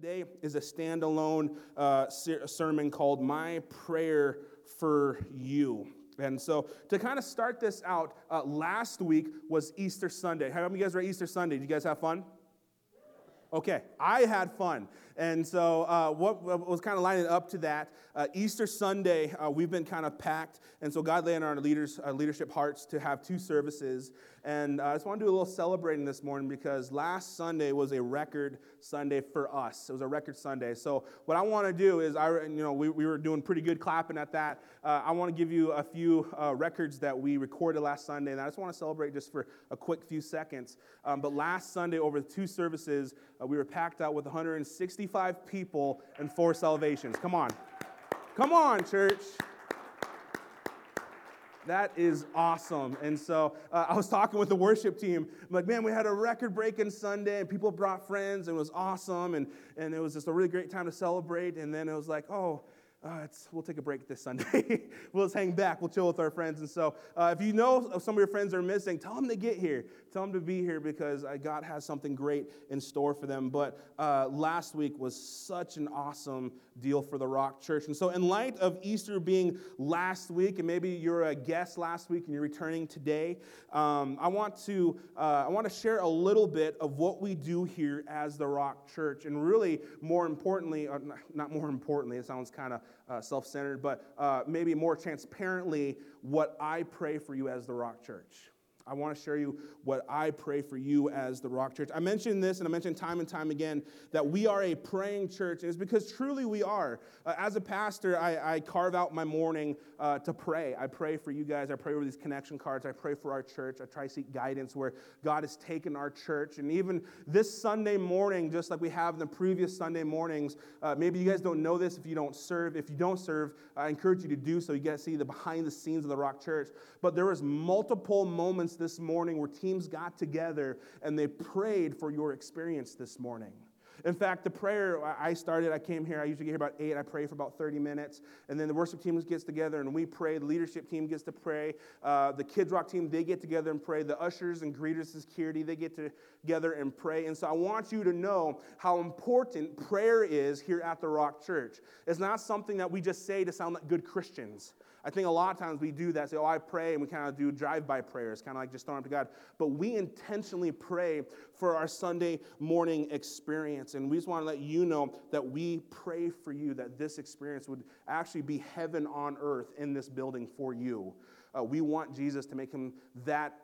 Today is a standalone uh, sermon called My Prayer for You. And so, to kind of start this out, uh, last week was Easter Sunday. How many of you guys were Easter Sunday? Did you guys have fun? Okay, I had fun. And so, uh, what, what, was kind of lining up to that, uh, Easter Sunday, uh, we've been kind of packed. And so, God laid on our leaders, our leadership hearts to have two services. And uh, I just want to do a little celebrating this morning because last Sunday was a record Sunday for us. It was a record Sunday. So, what I want to do is, I, you know, we, we were doing pretty good clapping at that. Uh, I want to give you a few uh, records that we recorded last Sunday. And I just want to celebrate just for a quick few seconds. Um, but last Sunday, over the two services, we were packed out with 165 people and four salvations. Come on. Come on, church. That is awesome. And so uh, I was talking with the worship team. I'm like, man, we had a record breaking Sunday and people brought friends and it was awesome. And, and it was just a really great time to celebrate. And then it was like, oh, uh, we'll take a break this Sunday. we'll just hang back. We'll chill with our friends. And so, uh, if you know some of your friends are missing, tell them to get here. Tell them to be here because uh, God has something great in store for them. But uh, last week was such an awesome deal for the Rock Church. And so, in light of Easter being last week, and maybe you're a guest last week and you're returning today, um, I want to uh, I want to share a little bit of what we do here as the Rock Church, and really more importantly, uh, not more importantly, it sounds kind of uh, self centered, but uh, maybe more transparently, what I pray for you as the Rock Church. I want to share you what I pray for you as the Rock Church. I mentioned this and I mentioned time and time again that we are a praying church, and it's because truly we are. Uh, as a pastor, I, I, carve out my morning uh, to pray. I pray for you guys. I pray over these connection cards. I pray for our church. I try to seek guidance where God has taken our church. And even this Sunday morning, just like we have in the previous Sunday mornings, uh, maybe you guys don't know this if you don't serve. If you don't serve, I encourage you to do so. You get to see the behind the scenes of the Rock Church. But there was multiple moments this morning where teams got together and they prayed for your experience this morning. In fact, the prayer I started, I came here, I usually get here about 8, I pray for about 30 minutes, and then the worship team gets together and we pray, the leadership team gets to pray, uh, the Kids Rock team, they get together and pray, the ushers and greeters, security, they get together and pray. And so I want you to know how important prayer is here at the Rock Church. It's not something that we just say to sound like good Christians. I think a lot of times we do that, say, oh, I pray, and we kind of do drive by prayers, kind of like just throwing up to God. But we intentionally pray for our Sunday morning experience. And we just want to let you know that we pray for you that this experience would actually be heaven on earth in this building for you. Uh, we want Jesus to make him that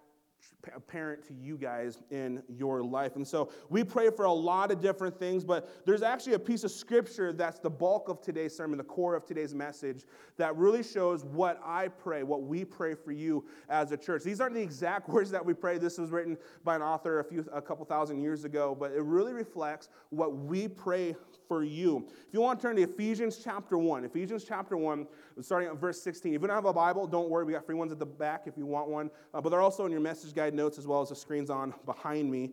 apparent to you guys in your life. And so we pray for a lot of different things, but there's actually a piece of scripture that's the bulk of today's sermon, the core of today's message, that really shows what I pray, what we pray for you as a church. These aren't the exact words that we pray. This was written by an author a few a couple thousand years ago, but it really reflects what we pray for you. If you want to turn to Ephesians chapter 1, Ephesians chapter 1, starting at verse 16. If you don't have a Bible, don't worry, we got free ones at the back if you want one, uh, but they're also in your message guide notes as well as the screens on behind me.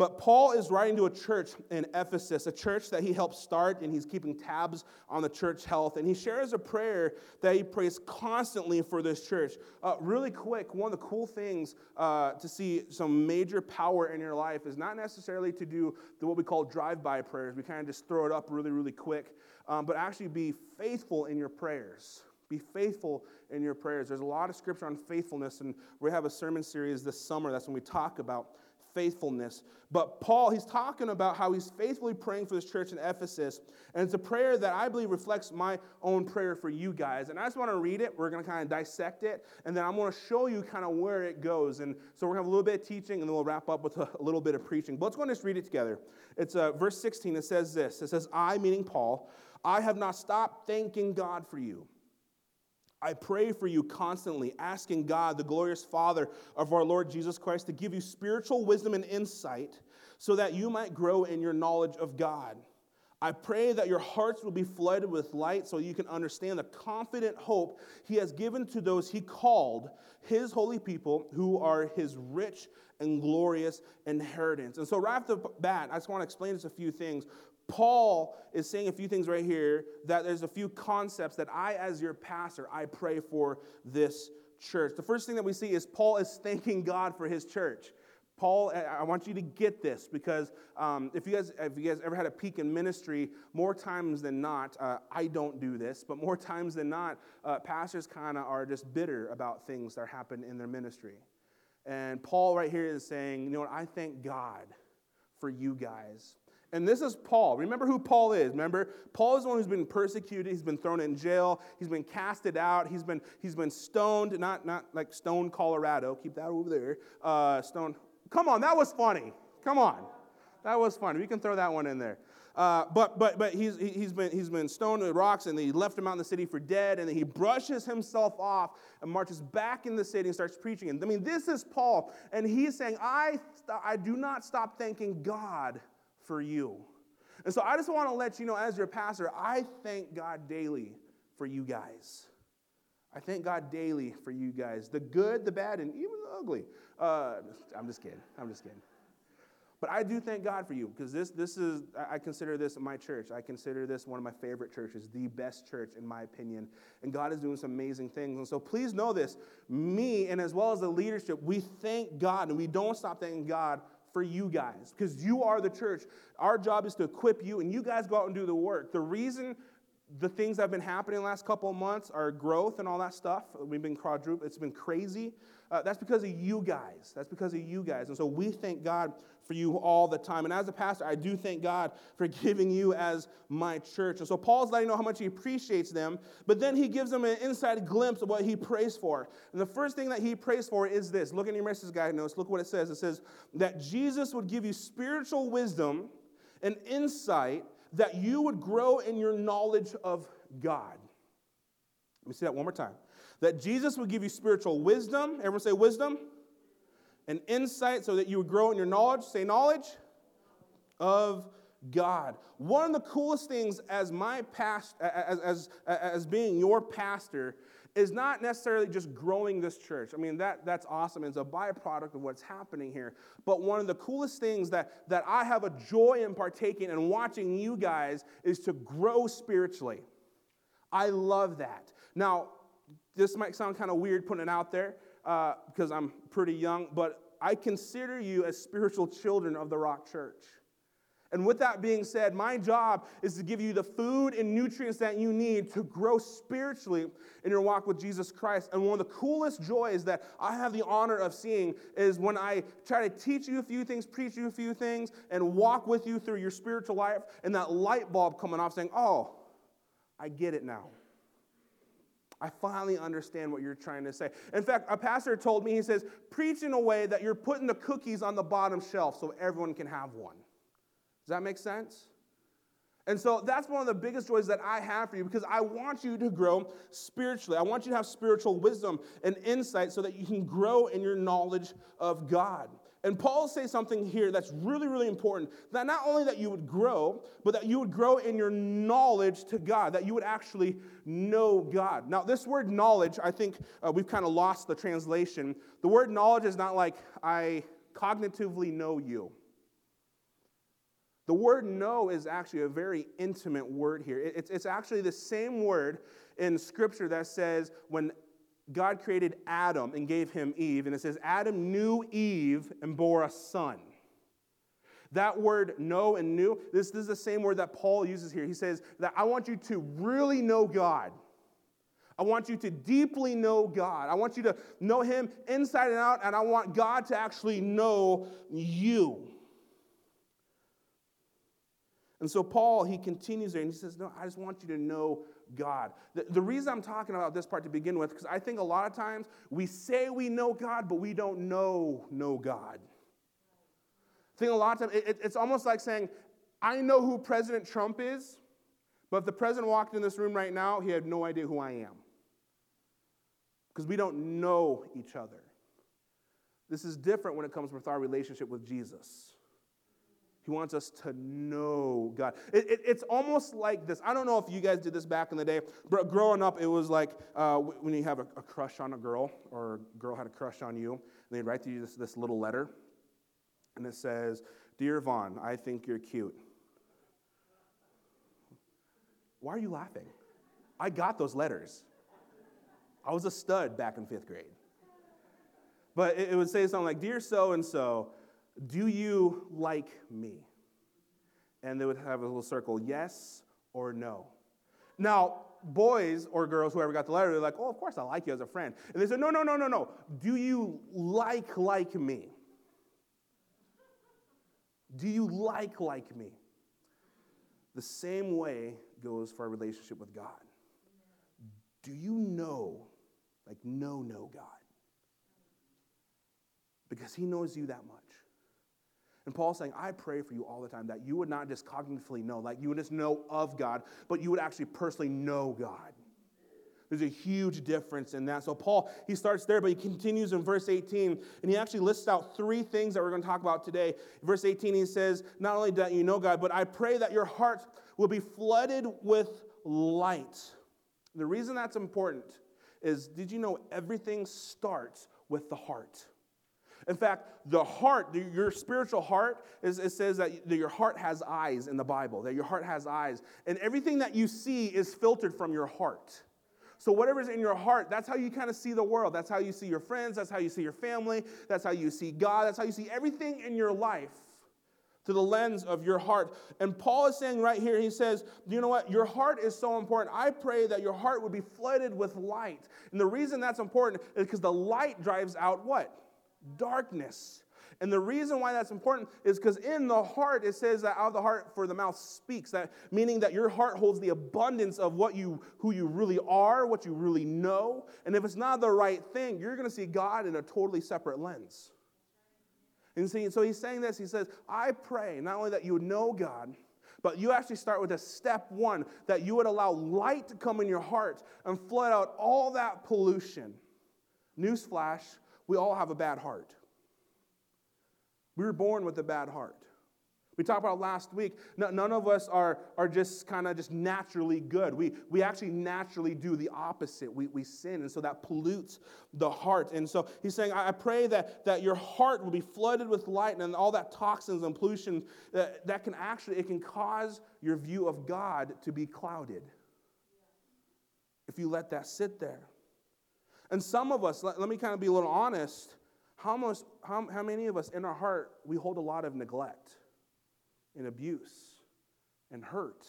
But Paul is writing to a church in Ephesus, a church that he helped start, and he's keeping tabs on the church health. And he shares a prayer that he prays constantly for this church. Uh, really quick, one of the cool things uh, to see some major power in your life is not necessarily to do the, what we call drive by prayers. We kind of just throw it up really, really quick, um, but actually be faithful in your prayers. Be faithful in your prayers. There's a lot of scripture on faithfulness, and we have a sermon series this summer. That's when we talk about faithfulness. But Paul, he's talking about how he's faithfully praying for this church in Ephesus. And it's a prayer that I believe reflects my own prayer for you guys. And I just want to read it. We're going to kind of dissect it. And then I'm going to show you kind of where it goes. And so we're going to have a little bit of teaching, and then we'll wrap up with a, little bit of preaching. But let's go and just read it together. It's uh, verse 16. It says this It says, I, meaning Paul, I have not stopped thanking God for you I pray for you constantly, asking God, the glorious Father of our Lord Jesus Christ, to give you spiritual wisdom and insight so that you might grow in your knowledge of God. I pray that your hearts will be flooded with light so you can understand the confident hope He has given to those He called, His holy people, who are His rich and glorious inheritance. And so, right off the bat, I just want to explain just a few things. Paul is saying a few things right here that there's a few concepts that I, as your pastor, I pray for this church. The first thing that we see is Paul is thanking God for his church. Paul, I want you to get this because um, if, you guys, if you guys ever had a peek in ministry, more times than not, uh, I don't do this, but more times than not, uh, pastors kind of are just bitter about things that happen in their ministry. And Paul, right here, is saying, you know what, I thank God for you guys. And this is Paul. Remember who Paul is. Remember, Paul is the one who's been persecuted. He's been thrown in jail. He's been casted out. He's been, he's been stoned, not, not like Stone, Colorado. Keep that over there. Uh, stone, Come on, that was funny. Come on. That was funny. We can throw that one in there. Uh, but but but he's he's been he's been stoned with rocks and he left him out in the city for dead and then he brushes himself off and marches back in the city and starts preaching. And I mean this is Paul and he's saying I I do not stop thanking God for you. And so I just want to let you know as your pastor I thank God daily for you guys. I thank God daily for you guys, the good, the bad, and even the ugly. Uh, I'm just kidding. I'm just kidding. But I do thank God for you because this, this is, I consider this my church. I consider this one of my favorite churches, the best church in my opinion. And God is doing some amazing things. And so please know this me and as well as the leadership, we thank God and we don't stop thanking God for you guys because you are the church. Our job is to equip you and you guys go out and do the work. The reason the things that have been happening the last couple of months, are growth and all that stuff, we've been quadruple, it's been crazy. Uh, that's because of you guys. That's because of you guys. And so we thank God for you all the time. And as a pastor, I do thank God for giving you as my church. And so Paul's letting know how much he appreciates them, but then he gives them an inside glimpse of what he prays for. And the first thing that he prays for is this. Look at your message guide notes. Look what it says. It says that Jesus would give you spiritual wisdom and insight that you would grow in your knowledge of God. Let me see that one more time that Jesus would give you spiritual wisdom. Everyone say wisdom. And insight so that you would grow in your knowledge. Say knowledge of God. One of the coolest things as my past, as, as, as being your pastor, is not necessarily just growing this church. I mean, that, that's awesome. It's a byproduct of what's happening here. But one of the coolest things that, that I have a joy in partaking and watching you guys is to grow spiritually. I love that. Now, this might sound kind of weird putting it out there uh, because I'm pretty young, but I consider you as spiritual children of the Rock Church. And with that being said, my job is to give you the food and nutrients that you need to grow spiritually in your walk with Jesus Christ. And one of the coolest joys that I have the honor of seeing is when I try to teach you a few things, preach you a few things, and walk with you through your spiritual life, and that light bulb coming off saying, Oh, I get it now. I finally understand what you're trying to say. In fact, a pastor told me, he says, preach in a way that you're putting the cookies on the bottom shelf so everyone can have one. Does that make sense? And so that's one of the biggest joys that I have for you because I want you to grow spiritually. I want you to have spiritual wisdom and insight so that you can grow in your knowledge of God. And Paul says something here that's really, really important that not only that you would grow, but that you would grow in your knowledge to God, that you would actually know God. Now, this word knowledge, I think uh, we've kind of lost the translation. The word knowledge is not like I cognitively know you. The word know is actually a very intimate word here. It's, it's actually the same word in Scripture that says when God created Adam and gave him Eve, and it says, Adam knew Eve and bore a son. That word know and knew, this, this is the same word that Paul uses here. He says that I want you to really know God. I want you to deeply know God. I want you to know Him inside and out, and I want God to actually know you. And so Paul, he continues there and he says, No, I just want you to know God. The, the reason I'm talking about this part to begin with, because I think a lot of times we say we know God, but we don't know, know God. I think a lot of times it, it's almost like saying, I know who President Trump is, but if the president walked in this room right now, he had no idea who I am. Because we don't know each other. This is different when it comes with our relationship with Jesus. He wants us to know God. It, it, it's almost like this. I don't know if you guys did this back in the day, but growing up, it was like uh, when you have a, a, crush on a girl, or a girl had a crush on you, and they'd write to you this, this little letter, and it says, Dear Vaughn, I think you're cute. Why are you laughing? I got those letters. I was a stud back in fifth grade. But it, it would say something like, Dear so and so, Do you like me? And they would have a little circle, yes or no. Now, boys or girls, whoever got the letter, they're like, oh, of course I like you as a friend. And they said, no, no, no, no, no. Do you like like me? Do you like like me? The same way goes for our relationship with God. Do you know, like, know, know God? Because He knows you that much. And Paul's saying, I pray for you all the time that you would not just cognitively know, like you would just know of God, but you would actually personally know God. There's a huge difference in that. So, Paul, he starts there, but he continues in verse 18, and he actually lists out three things that we're going to talk about today. verse 18, he says, Not only that you know God, but I pray that your heart will be flooded with light. The reason that's important is did you know everything starts with the heart? In fact, the heart, your spiritual heart, is, it says that your heart has eyes in the Bible, that your heart has eyes. And everything that you see is filtered from your heart. So, whatever's in your heart, that's how you kind of see the world. That's how you see your friends. That's how you see your family. That's how you see God. That's how you see everything in your life to the lens of your heart. And Paul is saying right here, he says, You know what? Your heart is so important. I pray that your heart would be flooded with light. And the reason that's important is because the light drives out what? Darkness. And the reason why that's important is because in the heart, it says that out of the heart for the mouth speaks. That meaning that your heart holds the abundance of what you who you really are, what you really know. And if it's not the right thing, you're gonna see God in a totally separate lens. And see, so he's saying this, he says, I pray not only that you would know God, but you actually start with a step one, that you would allow light to come in your heart and flood out all that pollution. Newsflash, we all have a bad heart. We were born with a bad heart. We talked about last week, none of us are, are just kind of just naturally good. We, we actually naturally do the opposite. We, we sin, and so that pollutes the heart. And so he's saying, I pray that, that your heart will be flooded with light and all that toxins and pollution that, that can actually, it can cause your view of God to be clouded if you let that sit there. And some of us, let, let me kind of be a little honest, how, most, how, how many of us in our heart, we hold a lot of neglect and abuse and hurt?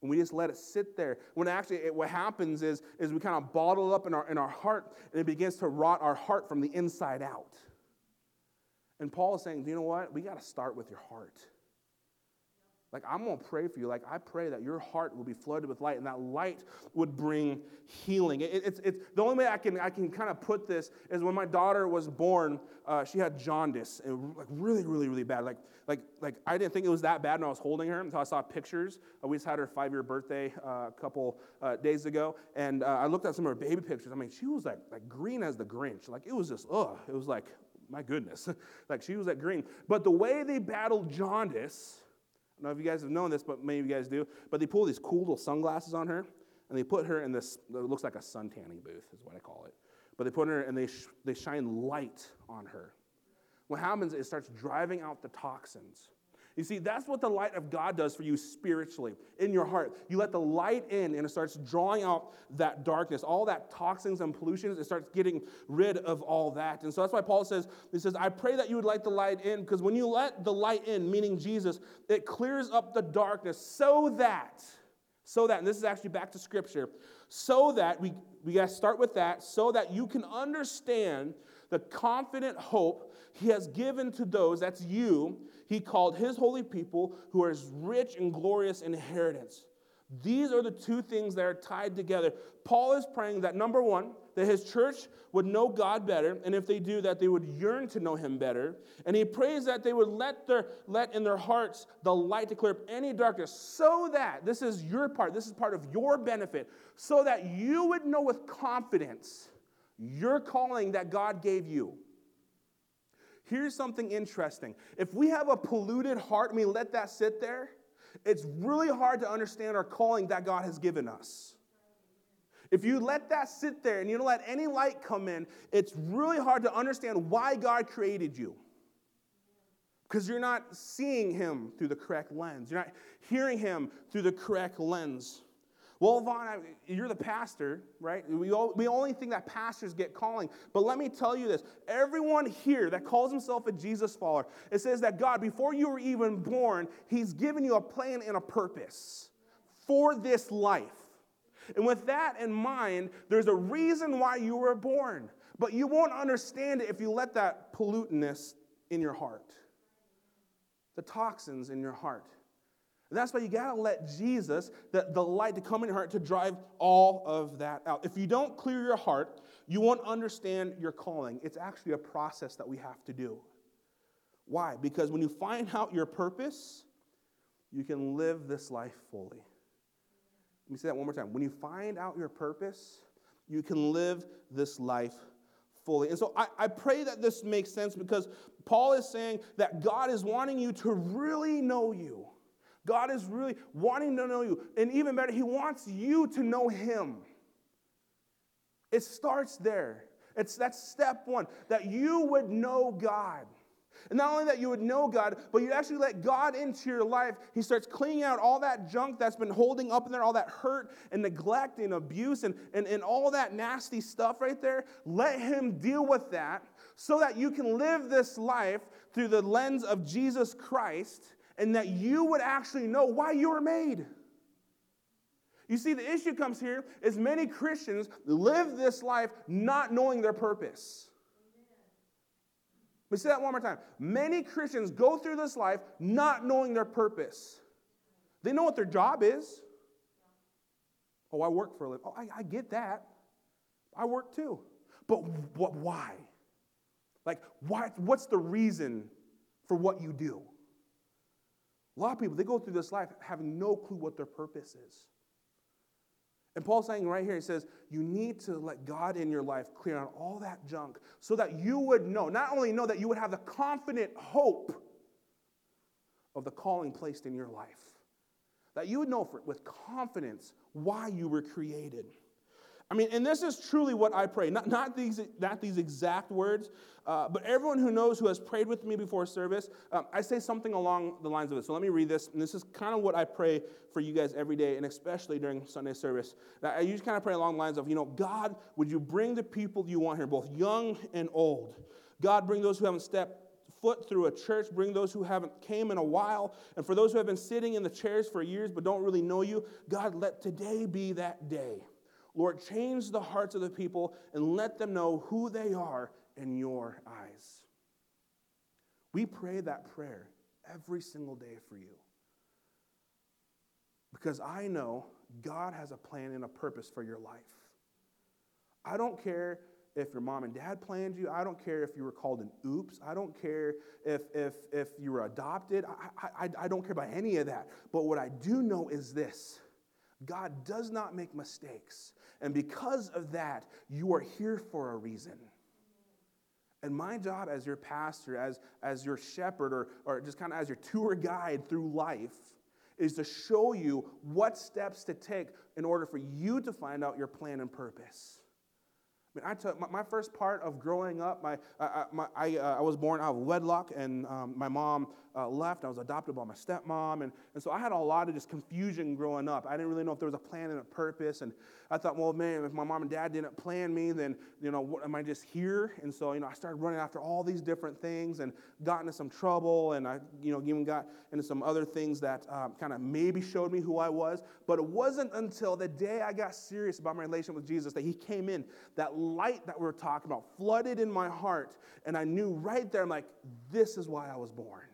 And we just let it sit there. When actually it, what happens is, is we kind of bottle up in our, in our heart and it begins to rot our heart from the inside out. And Paul is saying, you know what? We got to start with your heart. Like, I'm going to pray for you. Like, I pray that your heart will be flooded with light and that light would bring healing. It, it's, it's, the only way I can, I can kind of put this is when my daughter was born, uh, she had jaundice, and like really, really, really bad. Like, like, like, I didn't think it was that bad when I was holding her until I saw pictures. Uh, we just had her five year birthday uh, a couple uh, days ago, and uh, I looked at some of her baby pictures. I mean, she was like, like green as the Grinch. Like, it was just, ugh. It was like, my goodness. like, she was like green. But the way they battled jaundice, I don't know if you guys have known this, but many of you guys do. But they pull these cool little sunglasses on her, and they put her in this, it looks like a sun tanning booth, is what I call it. But they put her and they, sh- they shine light on her. What happens is it starts driving out the toxins. You see, that's what the light of God does for you spiritually in your heart. You let the light in and it starts drawing out that darkness, all that toxins and pollutions. It starts getting rid of all that. And so that's why Paul says, He says, I pray that you would light the light in because when you let the light in, meaning Jesus, it clears up the darkness so that, so that, and this is actually back to scripture, so that we, we got to start with that, so that you can understand the confident hope he has given to those, that's you, he called his holy people who are his rich and glorious inheritance. These are the two things that are tied together. Paul is praying that number one, that his church would know God better, and if they do, that they would yearn to know him better. And he prays that they would let their let in their hearts the light to clear up any darkness, so that this is your part, this is part of your benefit, so that you would know with confidence your calling that God gave you. Here's something interesting. If we have a polluted heart and we let that sit there, it's really hard to understand our calling that God has given us. If you let that sit there and you don't let any light come in, it's really hard to understand why God created you. Because you're not seeing Him through the correct lens, you're not hearing Him through the correct lens. Well, Vaughn, you're the pastor, right? We, all, we only think that pastors get calling. But let me tell you this everyone here that calls himself a Jesus follower, it says that God, before you were even born, He's given you a plan and a purpose for this life. And with that in mind, there's a reason why you were born. But you won't understand it if you let that pollutedness in your heart, the toxins in your heart. That's why you got to let Jesus, the, the light to come in your heart, to drive all of that out. If you don't clear your heart, you won't understand your calling. It's actually a process that we have to do. Why? Because when you find out your purpose, you can live this life fully. Let me say that one more time. When you find out your purpose, you can live this life fully. And so I, I pray that this makes sense because Paul is saying that God is wanting you to really know you. God is really wanting to know you. And even better, He wants you to know Him. It starts there. It's that's step one, that you would know God. And not only that you would know God, but you actually let God into your life. He starts cleaning out all that junk that's been holding up in there, all that hurt and neglect and abuse and, and, and all that nasty stuff right there. Let Him deal with that so that you can live this life through the lens of Jesus Christ and that you would actually know why you were made. You see, the issue comes here is many Christians live this life not knowing their purpose. Me say that one more time. Many Christians go through this life not knowing their purpose. They know what their job is. Oh, I work for a living. Oh, I, I get that. I work too. But what, why? Like, why, what's the reason for what you do? A lot of people, they go through this life having no clue what their purpose is. And Paul's saying right here, he says, you need to let God in your life clear out all that junk so that you would know, not only know that you would have the confident hope of the calling placed in your life, that you would know for, with confidence why you were created. I mean, and this is truly what I pray. Not, not, these, not these exact words, uh, but everyone who knows who has prayed with me before service, um, I say something along the lines of this. So let me read this. And this is kind of what I pray for you guys every day, and especially during Sunday service. I usually kind of pray along the lines of, you know, God, would you bring the people you want here, both young and old? God, bring those who haven't stepped foot through a church bring those who haven't came in a while and for those who have been sitting in the chairs for years but don't really know you god let today be that day Lord, change the hearts of the people and let them know who they are in your eyes. We pray that prayer every single day for you. Because I know God has a plan and a purpose for your life. I don't care if your mom and dad planned you. I don't care if you were called an oops. I don't care if, if, if you were adopted. I, I, I don't care about any of that. But what I do know is this God does not make mistakes. And because of that, you are here for a reason. And my job as your pastor, as, as your shepherd, or, or just kind of as your tour guide through life, is to show you what steps to take in order for you to find out your plan and purpose. I mean, I took my, my first part of growing up. My, I, my, I, uh, I was born out of wedlock, and um, my mom uh, left. I was adopted by my stepmom, and, and so I had a lot of just confusion growing up. I didn't really know if there was a plan and a purpose, and I thought, well, man, if my mom and dad didn't plan me, then you know, what, am I just here? And so you know, I started running after all these different things, and got into some trouble, and I you know even got into some other things that um, kind of maybe showed me who I was. But it wasn't until the day I got serious about my relation with Jesus that He came in, that light that we were talking about flooded in my heart, and I knew right there, I'm like, this is why I was born.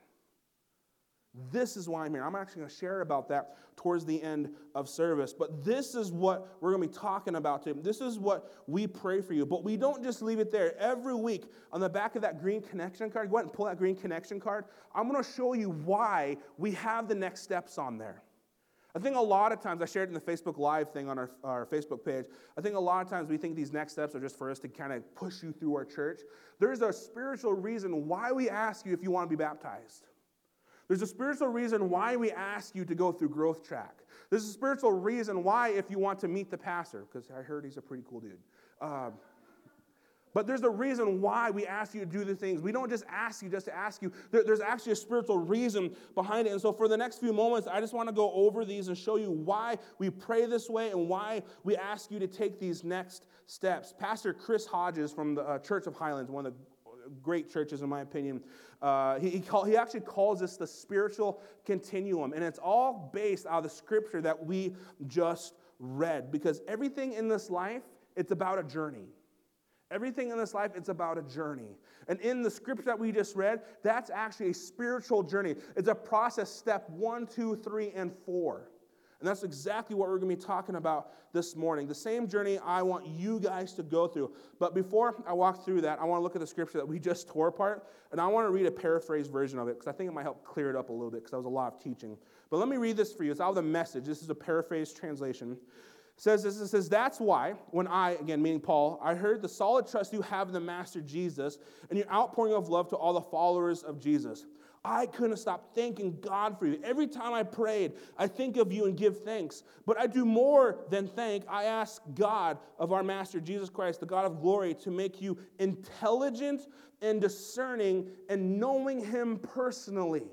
This is why I'm here. I'm actually going to share about that towards the end of service. But this is what we're going to be talking about today. This is what we pray for you. But we don't just leave it there. Every week on the back of that green connection card, go ahead and pull that green connection card. I'm going to show you why we have the next steps on there. I think a lot of times, I shared in the Facebook Live thing on our, our Facebook page. I think a lot of times we think these next steps are just for us to kind of push you through our church. There's a spiritual reason why we ask you if you want to be baptized. There's a spiritual reason why we ask you to go through Growth Track. There's a spiritual reason why, if you want to meet the pastor, because I heard he's a pretty cool dude. Uh, But there's a reason why we ask you to do the things. We don't just ask you just to ask you. There, there's actually a spiritual reason behind it. And so, for the next few moments, I just want to go over these and show you why we pray this way and why we ask you to take these next steps. Pastor Chris Hodges from the uh, Church of Highlands, one of the great churches, in my opinion, uh, he, he, call, he actually calls this the spiritual continuum. And it's all based out of the scripture that we just read. Because everything in this life, it's about a journey. Everything in this life, it's about a journey. And in the scripture that we just read, that's actually a spiritual journey. It's a process, step one, two, three, and four. And that's exactly what we're going to be talking about this morning. The same journey I want you guys to go through. But before I walk through that, I want to look at the scripture that we just tore apart, and I want to read a paraphrase version of it because I think it might help clear it up a little bit because that was a lot of teaching. But let me read this for you. It's out of the message. This is a paraphrase translation says this it says that's why when i again meaning paul i heard the solid trust you have in the master jesus and your outpouring of love to all the followers of jesus i couldn't stop thanking god for you. Every time i prayed i think of you and give thanks. But i do more than thank. I ask god of our master jesus christ the god of glory to make you intelligent and discerning and knowing him personally.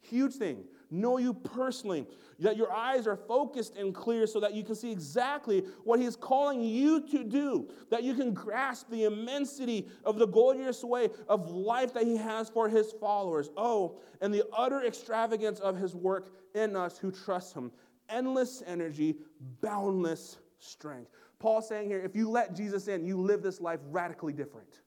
Huge thing know you personally, that your eyes are focused and clear so that you can see exactly what He's calling you to do, that you can grasp the immensity of the glorious way of life that He has for His followers. Oh, and the utter extravagance of His work in us who trust Him. Endless energy, boundless strength. Paul saying here, if you let Jesus in, you live this life radically different.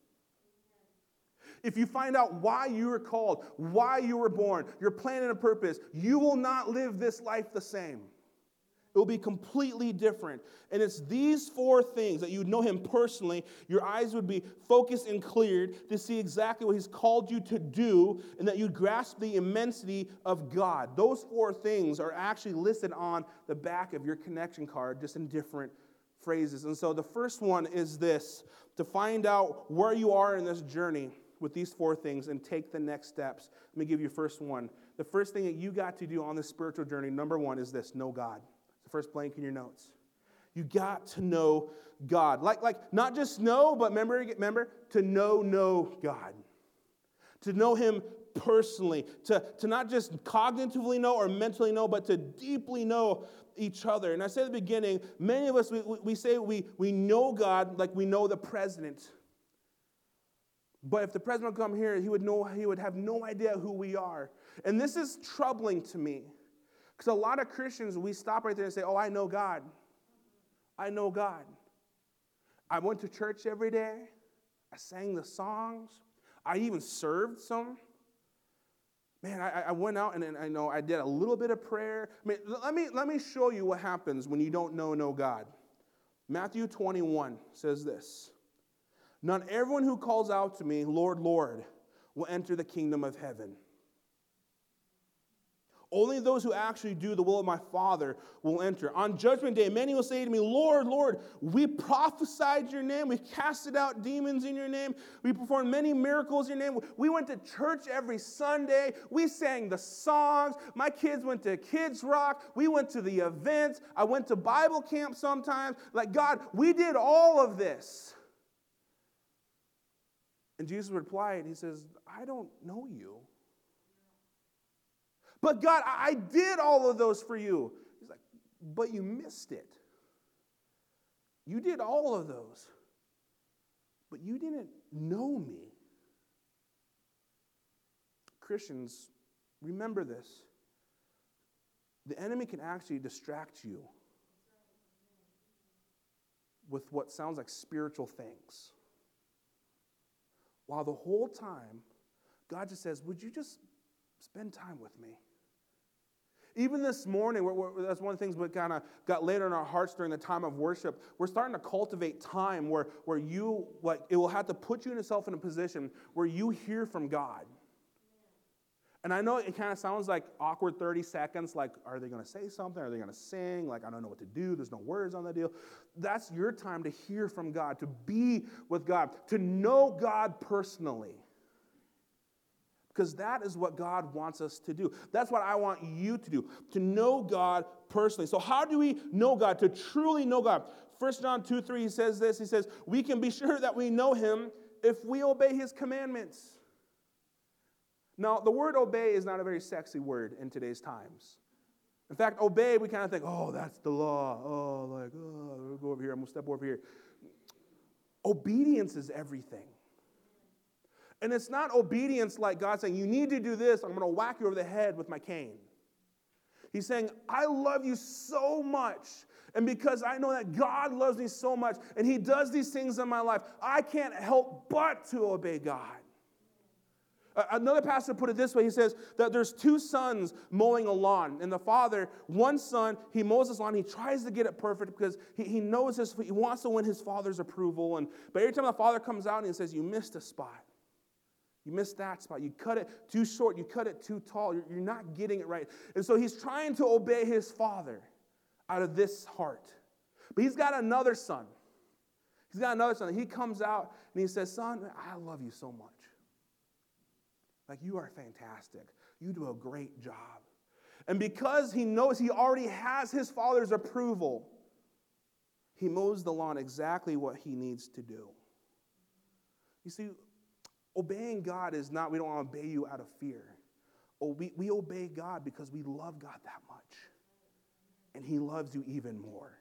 If you find out why you were called, why you were born, your plan and a purpose, you will not live this life the same. It will be completely different. And it's these four things that you know him personally, your eyes would be focused and cleared to see exactly what he's called you to do, and that you'd grasp the immensity of God. Those four things are actually listed on the back of your connection card, just in different phrases. And so the first one is this to find out where you are in this journey with these four things and take the next steps. Let me give you first one. The first thing that you got to do on this spiritual journey, number one, is this know God. It's the first blank in your notes. You got to know God. Like, like not just know, but remember, remember to know, know God. To know Him personally. To, to not just cognitively know or mentally know, but to deeply know each other. And I said at the beginning, many of us, we, we say we, we know God like we know the president. But if the president would come here, he would, know, he would have no idea who we are. And this is troubling to me. Because a lot of Christians, we stop right there and say, Oh, I know God. I know God. I went to church every day. I sang the songs. I even served some. Man, I, I went out and, and I know I did a little bit of prayer. I mean, let me, let me show you what happens when you don't know no God. Matthew 21 says this not everyone who calls out to me, Lord, Lord, will enter the kingdom of heaven. Only those who actually do the will of my Father will enter. On judgment day, many will say to me, Lord, Lord, we prophesied your name. We casted out demons in your name. We performed many miracles in your name. We went to church every Sunday. We sang the songs. My kids went to Kids Rock. We went to the events. I went to Bible camp sometimes. Like, God, we did all of this. And Jesus replied, and He says, I don't know you. But God, I did all of those for you. He's like, But you missed it. You did all of those, but you didn't know me. Christians, remember this. The enemy can actually distract you with what sounds like spiritual things. While the whole time, God just says, Would you just spend time with me? Even this morning, we're, we're, that's one of the things we kind of got later in our hearts during the time of worship. We're starting to cultivate time where, where you, like, it will have to put you yourself in a position where you hear from God. And I know it kind of sounds like awkward 30 seconds, like, are they going to say something? Are they going to sing? Like, I don't know what to do. There's no words on the deal. That's your time to hear from God, to be with God, to know God personally. Because that is what God wants us to do. That's what I want you to do, to know God personally. So, how do we know God? To truly know God. 1 John 2 3, he says this He says, We can be sure that we know him if we obey his commandments. Now, the word obey is not a very sexy word in today's times. In fact, obey, we kind of think, oh, that's the law. Oh, like, oh, we'll go over here, I'm going to step over here. Obedience is everything. And it's not obedience like God saying, You need to do this, I'm going to whack you over the head with my cane. He's saying, I love you so much. And because I know that God loves me so much and He does these things in my life, I can't help but to obey God. Another pastor put it this way he says that there's two sons mowing a lawn, and the father, one son, he mows his lawn, he tries to get it perfect because he, he knows his, he wants to win his father's approval. And, but every time the father comes out and he says, You missed a spot. You missed that spot. You cut it too short. You cut it too tall. You're, you're not getting it right. And so he's trying to obey his father out of this heart. But he's got another son. He's got another son. He comes out and he says, Son, I love you so much. Like, you are fantastic. You do a great job. And because he knows he already has his father's approval, he mows the lawn exactly what he needs to do. You see, Obeying God is not, we don't want to obey you out of fear. Oh, we, we obey God because we love God that much. And He loves you even more.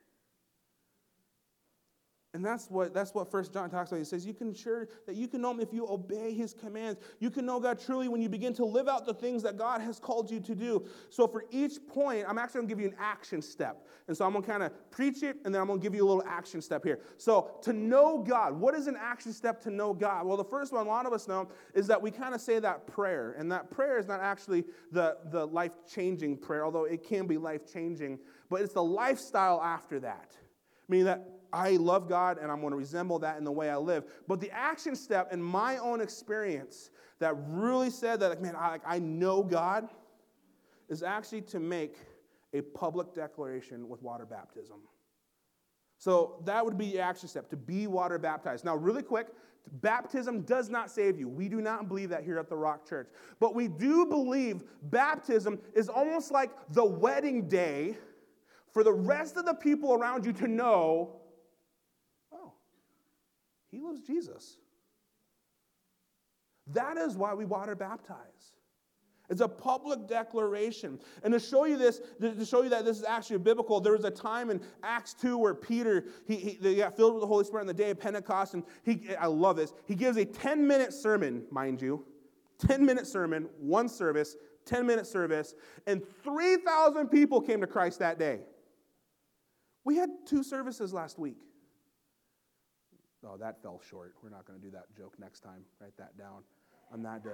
And that's what that's what First John talks about. He says, You can sure that you can know him if you obey his commands. You can know God truly when you begin to live out the things that God has called you to do. So for each point, I'm actually gonna give you an action step. And so I'm gonna kind of preach it and then I'm gonna give you a little action step here. So to know God, what is an action step to know God? Well, the first one a lot of us know is that we kind of say that prayer. And that prayer is not actually the, the life-changing prayer, although it can be life-changing, but it's the lifestyle after that. Meaning that I love God and I'm going to resemble that in the way I live. But the action step in my own experience that really said that, like, man, I, I know God is actually to make a public declaration with water baptism. So that would be the action step to be water baptized. Now, really quick, baptism does not save you. We do not believe that here at the Rock Church. But we do believe baptism is almost like the wedding day for the rest of the people around you to know oh, he loves Jesus. That is why we water baptize. It's a public declaration. And to show you this, to show you that this is actually biblical, there was a time in Acts 2 where Peter, he, he, they got filled with the Holy Spirit on the day of Pentecost, and he, I love this. He gives a 10 minute sermon, mind you, 10 minute sermon, one service, 10 minute service, and 3,000 people came to Christ that day. We had two services last week. Oh, that fell short. We're not going to do that joke next time. Write that down on that day.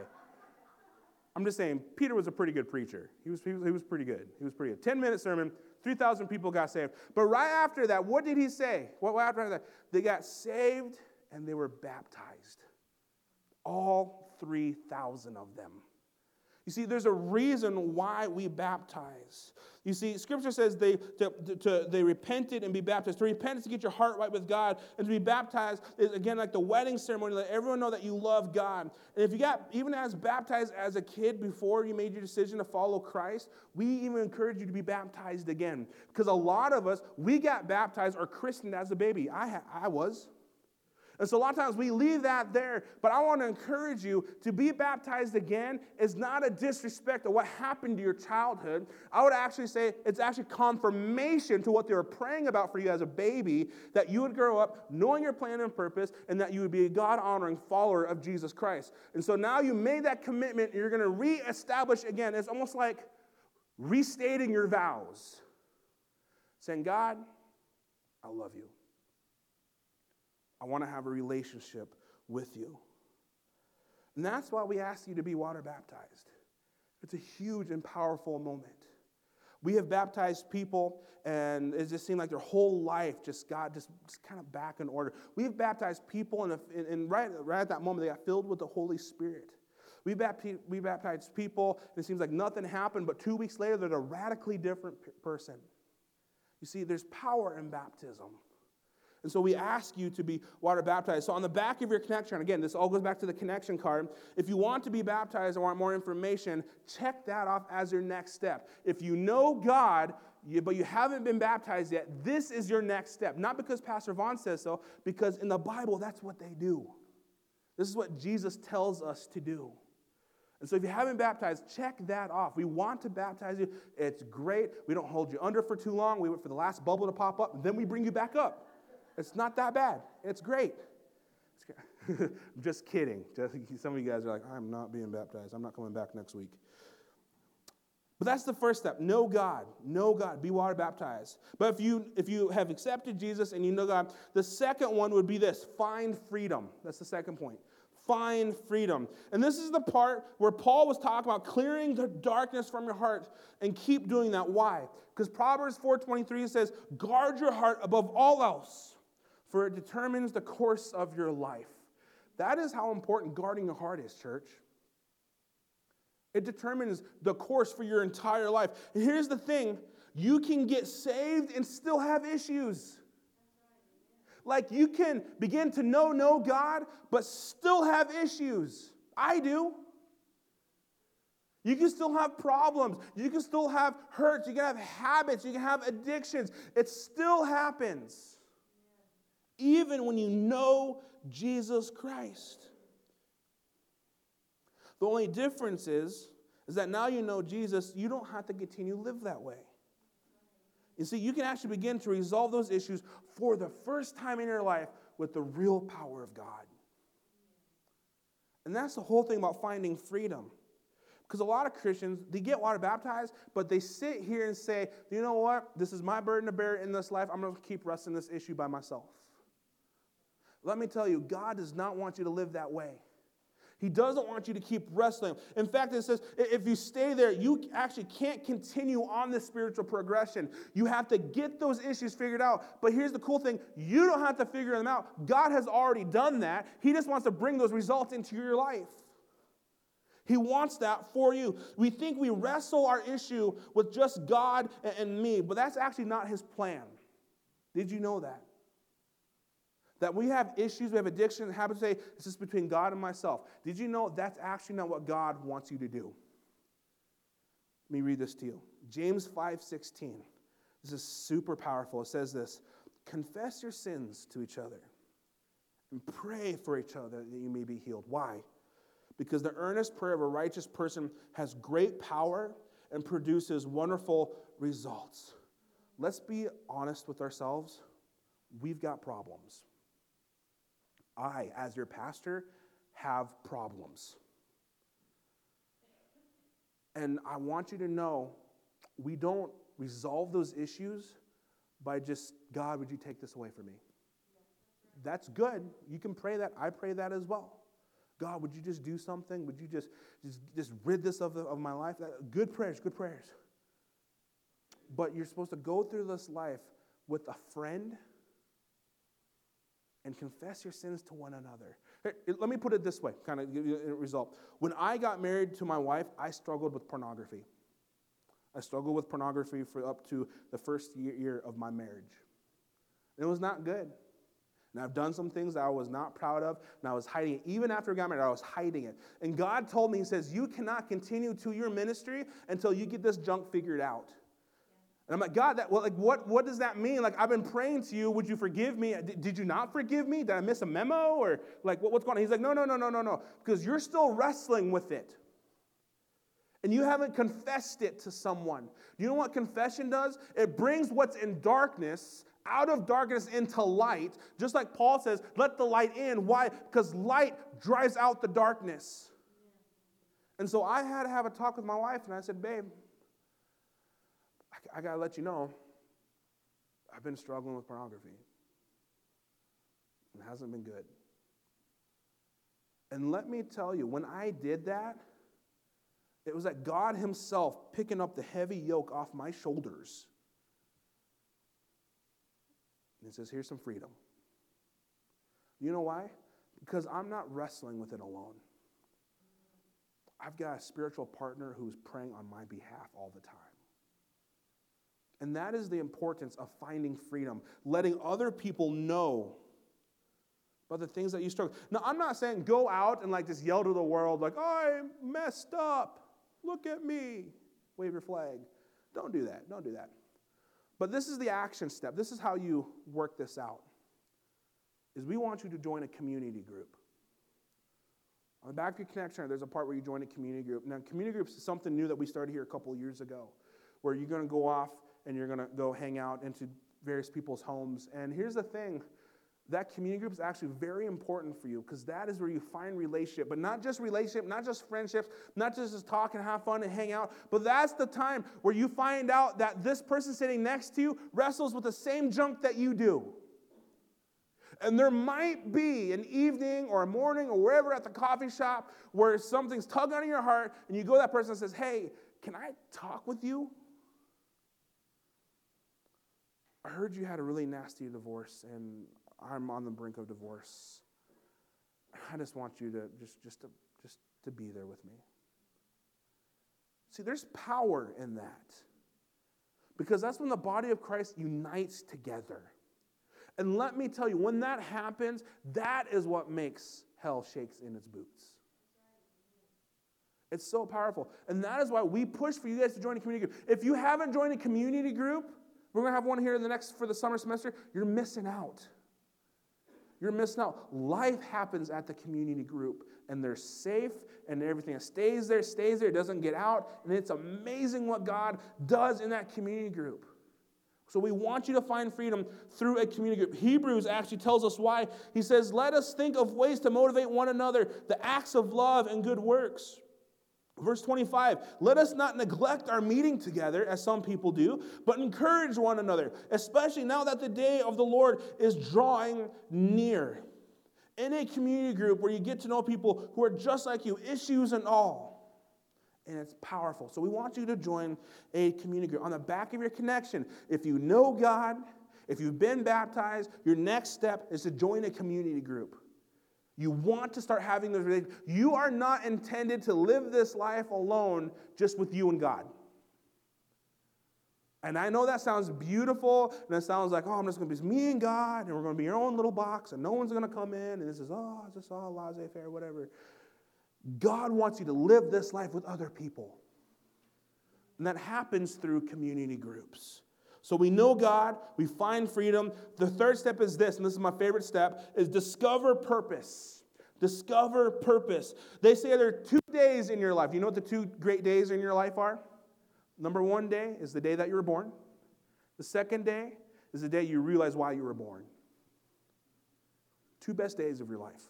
I'm just saying, Peter was a pretty good preacher. He was, he was, he was pretty good. He was pretty good. 10 minute sermon, 3,000 people got saved. But right after that, what did he say? What after that? They got saved and they were baptized. All 3,000 of them. You see, there's a reason why we baptize. You see, Scripture says they, to, to, they repented and be baptized. To repent is to get your heart right with God, and to be baptized is again like the wedding ceremony. Let everyone know that you love God. And if you got even as baptized as a kid before you made your decision to follow Christ, we even encourage you to be baptized again because a lot of us we got baptized or christened as a baby. I I was. And so a lot of times we leave that there, but I want to encourage you to be baptized again is not a disrespect of what happened to your childhood. I would actually say it's actually confirmation to what they were praying about for you as a baby that you would grow up knowing your plan and purpose and that you would be a God honoring follower of Jesus Christ. And so now you made that commitment, and you're going to reestablish again. It's almost like restating your vows, saying, God, I love you. I want to have a relationship with you. And that's why we ask you to be water baptized. It's a huge and powerful moment. We have baptized people, and it just seemed like their whole life just got just, just kind of back in order. We've baptized people, and, and right, right at that moment, they got filled with the Holy Spirit. We baptized, we baptized people, and it seems like nothing happened, but two weeks later, they're a radically different person. You see, there's power in baptism. And so we ask you to be water baptized. So on the back of your connection, again, this all goes back to the connection card. If you want to be baptized or want more information, check that off as your next step. If you know God, but you haven't been baptized yet, this is your next step. Not because Pastor Vaughn says so, because in the Bible, that's what they do. This is what Jesus tells us to do. And so if you haven't baptized, check that off. We want to baptize you. It's great. We don't hold you under for too long. We wait for the last bubble to pop up, and then we bring you back up. It's not that bad. It's great. I'm just kidding. Some of you guys are like, I'm not being baptized. I'm not coming back next week. But that's the first step. Know God. Know God. Be water baptized. But if you if you have accepted Jesus and you know God, the second one would be this: find freedom. That's the second point find freedom. And this is the part where Paul was talking about clearing the darkness from your heart and keep doing that. Why? Because Proverbs 4:23 says, "Guard your heart above all else, for it determines the course of your life." That is how important guarding your heart is, church. It determines the course for your entire life. And here's the thing, you can get saved and still have issues. Like you can begin to know, know God, but still have issues. I do. You can still have problems. You can still have hurts. You can have habits. You can have addictions. It still happens. Even when you know Jesus Christ. The only difference is, is that now you know Jesus, you don't have to continue to live that way. You see, you can actually begin to resolve those issues for the first time in your life with the real power of God. And that's the whole thing about finding freedom. Because a lot of Christians, they get water baptized, but they sit here and say, you know what? This is my burden to bear in this life. I'm going to keep wrestling this issue by myself. Let me tell you, God does not want you to live that way. He doesn't want you to keep wrestling. In fact, it says if you stay there, you actually can't continue on this spiritual progression. You have to get those issues figured out. But here's the cool thing you don't have to figure them out. God has already done that. He just wants to bring those results into your life. He wants that for you. We think we wrestle our issue with just God and me, but that's actually not His plan. Did you know that? That we have issues, we have addiction, and habits say, this is between God and myself. Did you know that's actually not what God wants you to do? Let me read this to you. James 5:16. This is super powerful. It says this: confess your sins to each other and pray for each other that you may be healed. Why? Because the earnest prayer of a righteous person has great power and produces wonderful results. Let's be honest with ourselves. We've got problems. I, as your pastor, have problems. And I want you to know we don't resolve those issues by just, God, would you take this away from me? That's good. You can pray that. I pray that as well. God, would you just do something? Would you just, just, just rid this of, the, of my life? Good prayers, good prayers. But you're supposed to go through this life with a friend and confess your sins to one another. Let me put it this way, kind of give you a result. When I got married to my wife, I struggled with pornography. I struggled with pornography for up to the first year of my marriage. And it was not good. And I've done some things that I was not proud of, and I was hiding it. Even after I got married, I was hiding it. And God told me, He says, You cannot continue to your ministry until you get this junk figured out. And I'm like, God, that, well, like, what, what does that mean? Like, I've been praying to you. Would you forgive me? Did, did you not forgive me? Did I miss a memo? Or, like, what, what's going on? He's like, no, no, no, no, no, no. Because you're still wrestling with it. And you haven't confessed it to someone. You know what confession does? It brings what's in darkness out of darkness into light. Just like Paul says, let the light in. Why? Because light drives out the darkness. And so I had to have a talk with my wife, and I said, babe, I, I got to let you know, I've been struggling with pornography. It hasn't been good. And let me tell you, when I did that, it was like God Himself picking up the heavy yoke off my shoulders. And He says, Here's some freedom. You know why? Because I'm not wrestling with it alone. I've got a spiritual partner who's praying on my behalf all the time. And that is the importance of finding freedom, letting other people know about the things that you struggle. Now, I'm not saying go out and like just yell to the world, like, I messed up. Look at me. Wave your flag. Don't do that. Don't do that. But this is the action step. This is how you work this out. Is we want you to join a community group. On the back of your connection, there's a part where you join a community group. Now, community groups is something new that we started here a couple years ago, where you're going to go off and you're going to go hang out into various people's homes. And here's the thing that community group is actually very important for you because that is where you find relationship. But not just relationship not just friendships not just, just talk and have fun and hang out but that's the time where you find out that this person sitting next to you wrestles with the same junk that you do. And there might be an evening or a morning or wherever at the coffee shop where something's tugging on your heart and you go to that person and says hey can i talk with you I heard you had a really nasty divorce, and I'm on the brink of divorce. I just want you to just, just, to, just to be there with me. See, there's power in that. Because that's when the body of Christ unites together. And let me tell you, when that happens, that is what makes hell shakes in its boots. It's so powerful. And that is why we push for you guys to join a community group. If you haven't joined a community group, we're going to have one here in the next for the summer semester, you're missing out. You're missing out. Life happens at the community group, and they're safe, and everything stays there, stays there, it doesn't get out. And it's amazing what God does in that community group. So we want you to find freedom through a community group. Hebrews actually tells us why. He says, Let us think of ways to motivate one another, the acts of love and good works. Verse 25, let us not neglect our meeting together, as some people do, but encourage one another, especially now that the day of the Lord is drawing near. In a community group where you get to know people who are just like you, issues and all. And it's powerful. So we want you to join a community group. On the back of your connection, if you know God, if you've been baptized, your next step is to join a community group. You want to start having those relationships. You are not intended to live this life alone just with you and God. And I know that sounds beautiful, and it sounds like, oh, I'm just going to be me and God, and we're going to be our own little box, and no one's going to come in, and this is, oh, it's just all laissez faire, whatever. God wants you to live this life with other people. And that happens through community groups. So we know God, we find freedom. The third step is this, and this is my favorite step, is discover purpose. Discover purpose. They say there are two days in your life. You know what the two great days in your life are? Number one day is the day that you were born. The second day is the day you realize why you were born. Two best days of your life.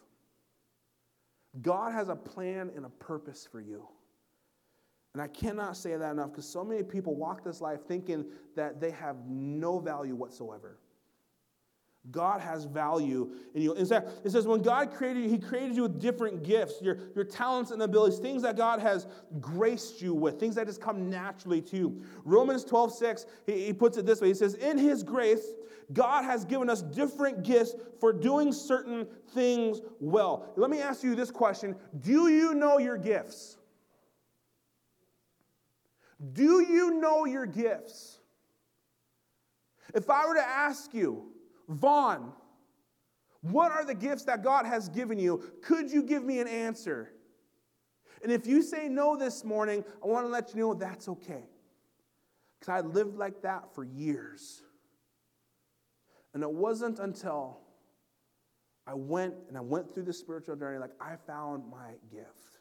God has a plan and a purpose for you. And I cannot say that enough because so many people walk this life thinking that they have no value whatsoever. God has value in you. In fact, it says when God created you, He created you with different gifts, your, your talents and abilities, things that God has graced you with, things that just come naturally to you. Romans 12, 6, he, he puts it this way He says, In His grace, God has given us different gifts for doing certain things well. Let me ask you this question Do you know your gifts? Do you know your gifts? If I were to ask you, Vaughn, what are the gifts that God has given you? Could you give me an answer? And if you say no this morning, I want to let you know that's okay. Because I lived like that for years. And it wasn't until I went and I went through the spiritual journey, like I found my gift.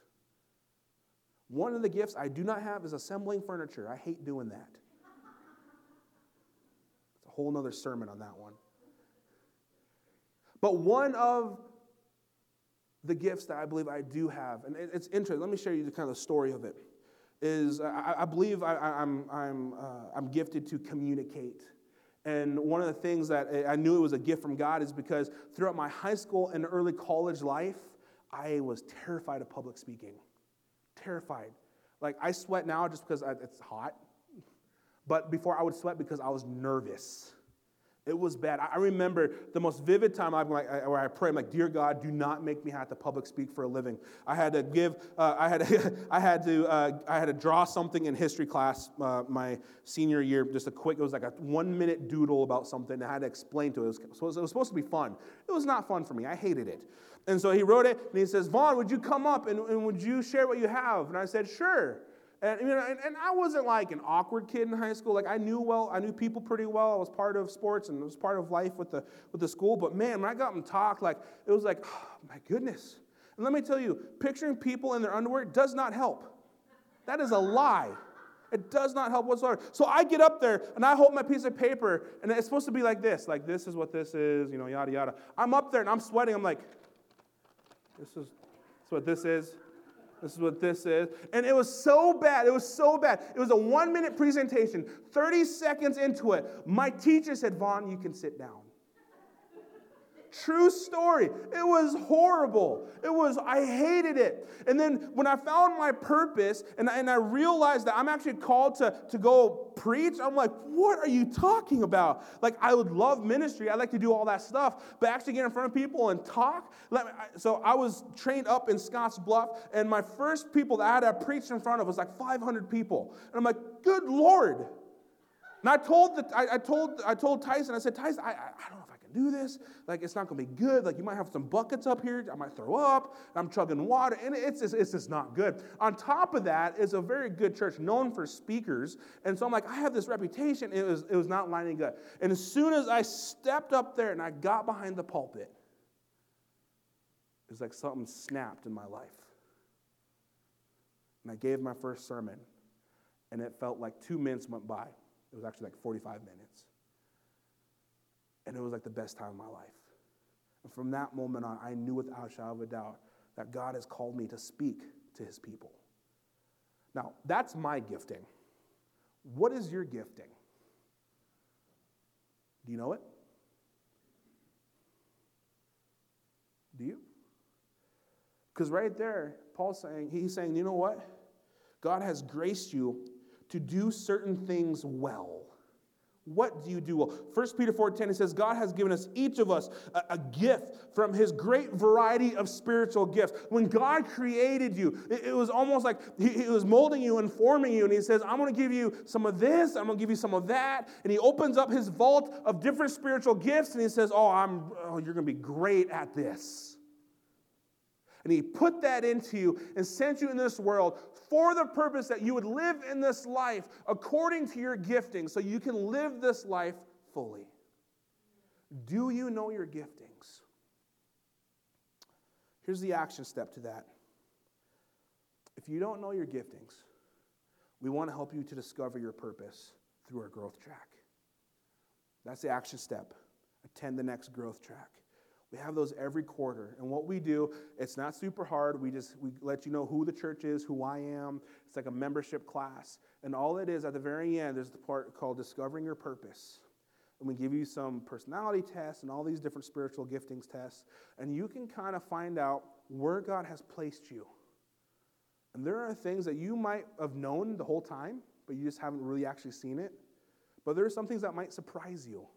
One of the gifts I do not have is assembling furniture. I hate doing that. It's a whole nother sermon on that one. But one of the gifts that I believe I do have, and it's interesting, let me share you the kind of story of it, is I, I believe I, am I'm, I'm, uh, I'm gifted to communicate. And one of the things that I knew it was a gift from God is because throughout my high school and early college life, I was terrified of public speaking terrified. Like, I sweat now just because I, it's hot, but before I would sweat because I was nervous. It was bad. I remember the most vivid time I'm like, where I pray, I'm like, Dear God, do not make me have to public speak for a living. I had to give, uh, I had, to, I had to, uh, I had to draw something in history class uh, my senior year. Just a quick, it was like a one minute doodle about something. I had to explain to it. It was, it was supposed to be fun. It was not fun for me. I hated it. And so he wrote it, and he says, Vaughn, would you come up and, and would you share what you have? And I said, Sure. And, you know, and, and, I wasn't like an awkward kid in high school. Like I knew well, I knew people pretty well. I was part of sports and it was part of life with the, with the school. But man, when I got them talk, like it was like, oh, my goodness. And let me tell you, picturing people in their underwear does not help. That is a lie. It does not help whatsoever. So I get up there and I hold my piece of paper and it's supposed to be like this, like this is what this is, you know, yada yada. I'm up there and I'm sweating. I'm like, this is, this is what this is. This is what this is. And it was so bad. It was so bad. It was a one minute presentation. 30 seconds into it, my teacher said, Vaughn, you can sit down. True story. It was horrible. It was, I hated it. And then when I found my purpose and, and I realized that I'm actually called to, to go preach, I'm like, what are you talking about? Like, I would love ministry. I like to do all that stuff, but actually get in front of people and talk. So I was trained up in Scotts Bluff, and my first people that I had to preach in front of was like 500 people. And I'm like, good Lord. And I told, the, I, I told, I told Tyson, I said, Tyson, I, I, I can do this. Like, it's not going to be good. Like, you might have some buckets up here. I might throw up. I'm chugging water. And it's just, it's just not good. On top of that is a very good church known for speakers. And so I'm like, I have this reputation. It was, it was not lining up. And as soon as I stepped up there and I got behind the pulpit, it was like something snapped in my life. And I gave my first sermon, and it felt like two minutes went by. It was actually like 45 minutes. And it was like the best time of my life. And from that moment on, I knew without a shadow of a doubt that God has called me to speak to his people. Now, that's my gifting. What is your gifting? Do you know it? Do you? Because right there, Paul's saying, he's saying, you know what? God has graced you to do certain things well. What do you do well? 1 Peter 4:10 it says God has given us each of us a, a, gift from his great variety of spiritual gifts. When God created you, it, it was almost like he, he, was molding you and forming you and he says, "I'm going to give you some of this, I'm going to give you some of that." And he opens up his vault of different spiritual gifts and he says, "Oh, I'm oh, you're going to be great at this." And he put that into you and sent you in this world for the purpose that you would live in this life according to your gifting so you can live this life fully. Do you know your giftings? Here's the action step to that. If you don't know your giftings, we want to help you to discover your purpose through our growth track. That's the action step. Attend the next growth track. We have those every quarter. And what we do, it's not super hard. We just we let you know who the church is, who I am. It's like a membership class. And all it is at the very end, there's the part called discovering your purpose. And we give you some personality tests and all these different spiritual giftings tests. And you can kind of find out where God has placed you. And there are things that you might have known the whole time, but you just haven't really actually seen it. But there are some things that might surprise you.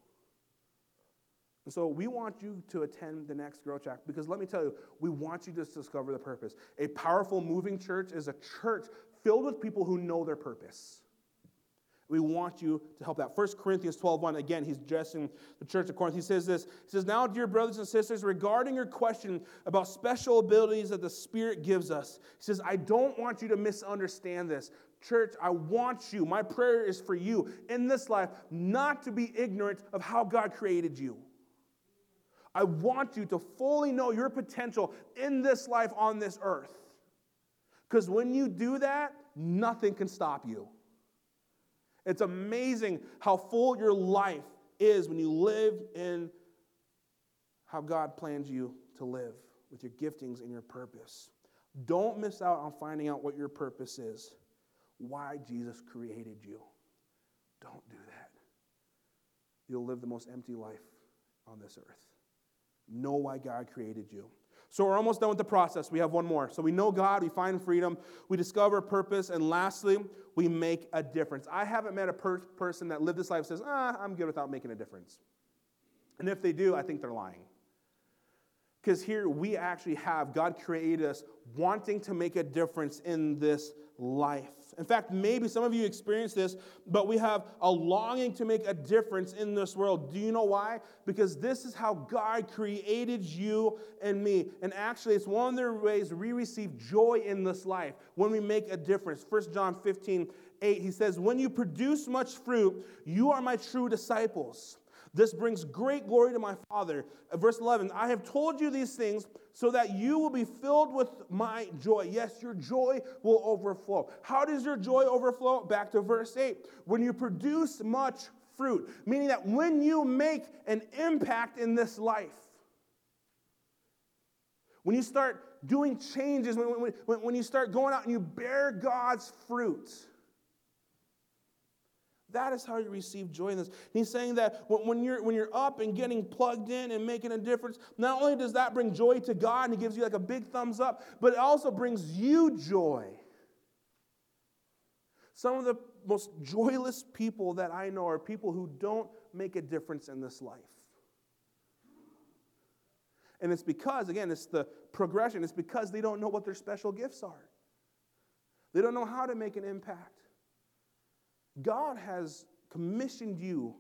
And so we want you to attend the next Growth Track because let me tell you, we want you to discover the purpose. A powerful moving church is a church filled with people who know their purpose. We want you to help that. 1 Corinthians 12 1, again, he's addressing the church of Corinth. He says this He says, Now, dear brothers and sisters, regarding your question about special abilities that the Spirit gives us, he says, I don't want you to misunderstand this. Church, I want you, my prayer is for you in this life, not to be ignorant of how God created you. I want you to fully know your potential in this life on this earth. Because when you do that, nothing can stop you. It's amazing how full your life is when you live in how God plans you to live with your giftings and your purpose. Don't miss out on finding out what your purpose is, why Jesus created you. Don't do that. You'll live the most empty life on this earth. Know why God created you. So we're almost done with the process. We have one more. So we know God, we find freedom, we discover purpose, and lastly, we make a difference. I haven't met a per- person that lived this life says, ah, I'm good without making a difference. And if they do, I think they're lying. Because here we actually have God created us wanting to make a difference in this life. In fact, maybe some of you experience this, but we have a longing to make a difference in this world. Do you know why? Because this is how God created you and me. And actually, it's one of the ways we receive joy in this life when we make a difference. 1 John 15, 8, he says, When you produce much fruit, you are my true disciples. This brings great glory to my Father. Uh, verse 11 I have told you these things so that you will be filled with my joy. Yes, your joy will overflow. How does your joy overflow? Back to verse 8. When you produce much fruit, meaning that when you make an impact in this life, when you start doing changes, when, when, when you start going out and you bear God's fruit, that is how you receive joy in this. He's saying that when you're, when you're up and getting plugged in and making a difference, not only does that bring joy to God and He gives you like a big thumbs up, but it also brings you joy. Some of the most joyless people that I know are people who don't make a difference in this life. And it's because, again, it's the progression, it's because they don't know what their special gifts are. They don't know how to make an impact. God has commissioned you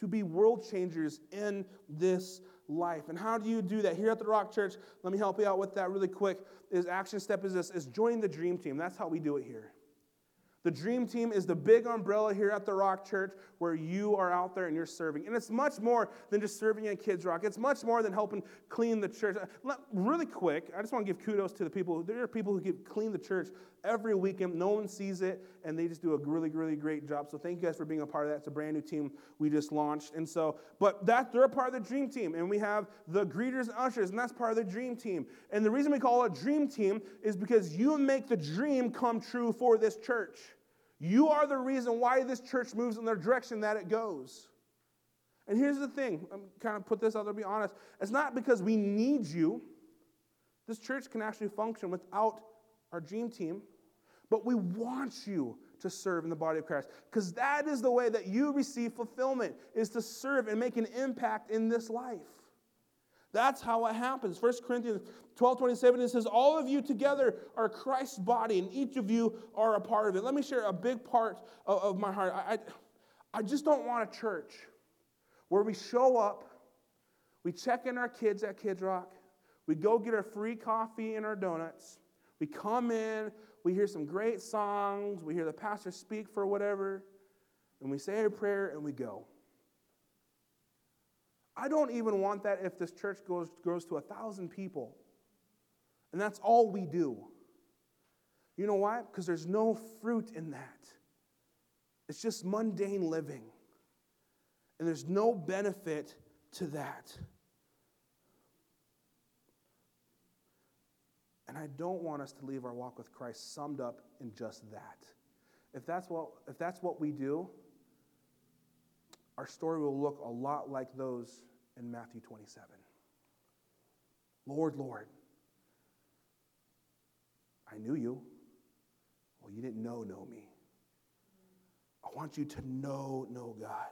to be world changers in this life. And how do you do that? Here at the Rock Church, let me help you out with that really quick. Is action step is this is join the dream team. That's how we do it here. The dream team is the big umbrella here at the Rock Church where you are out there and you're serving. And it's much more than just serving in Kids Rock. It's much more than helping clean the church. Really quick, I just want to give kudos to the people. There are people who clean the church every weekend. No one sees it, and they just do a really, really great job. So thank you guys for being a part of that. It's a brand new team we just launched. And so, but that they're a part of the dream team. And we have the greeters and ushers, and that's part of the dream team. And the reason we call it dream team is because you make the dream come true for this church. You are the reason why this church moves in the direction that it goes. And here's the thing I'm kind of put this out there to be honest. It's not because we need you. This church can actually function without our dream team, but we want you to serve in the body of Christ because that is the way that you receive fulfillment is to serve and make an impact in this life. That's how it happens. 1 Corinthians 12 27, it says, All of you together are Christ's body, and each of you are a part of it. Let me share a big part of, of my heart. I, I, I just don't want a church where we show up, we check in our kids at Kids Rock, we go get our free coffee and our donuts, we come in, we hear some great songs, we hear the pastor speak for whatever, and we say a prayer and we go. I don't even want that if this church goes, grows to a thousand people. And that's all we do. You know why? Because there's no fruit in that. It's just mundane living. And there's no benefit to that. And I don't want us to leave our walk with Christ summed up in just that. If that's what, if that's what we do, our story will look a lot like those in Matthew 27. Lord, Lord, I knew you. Well, you didn't know, know me. I want you to know, know God.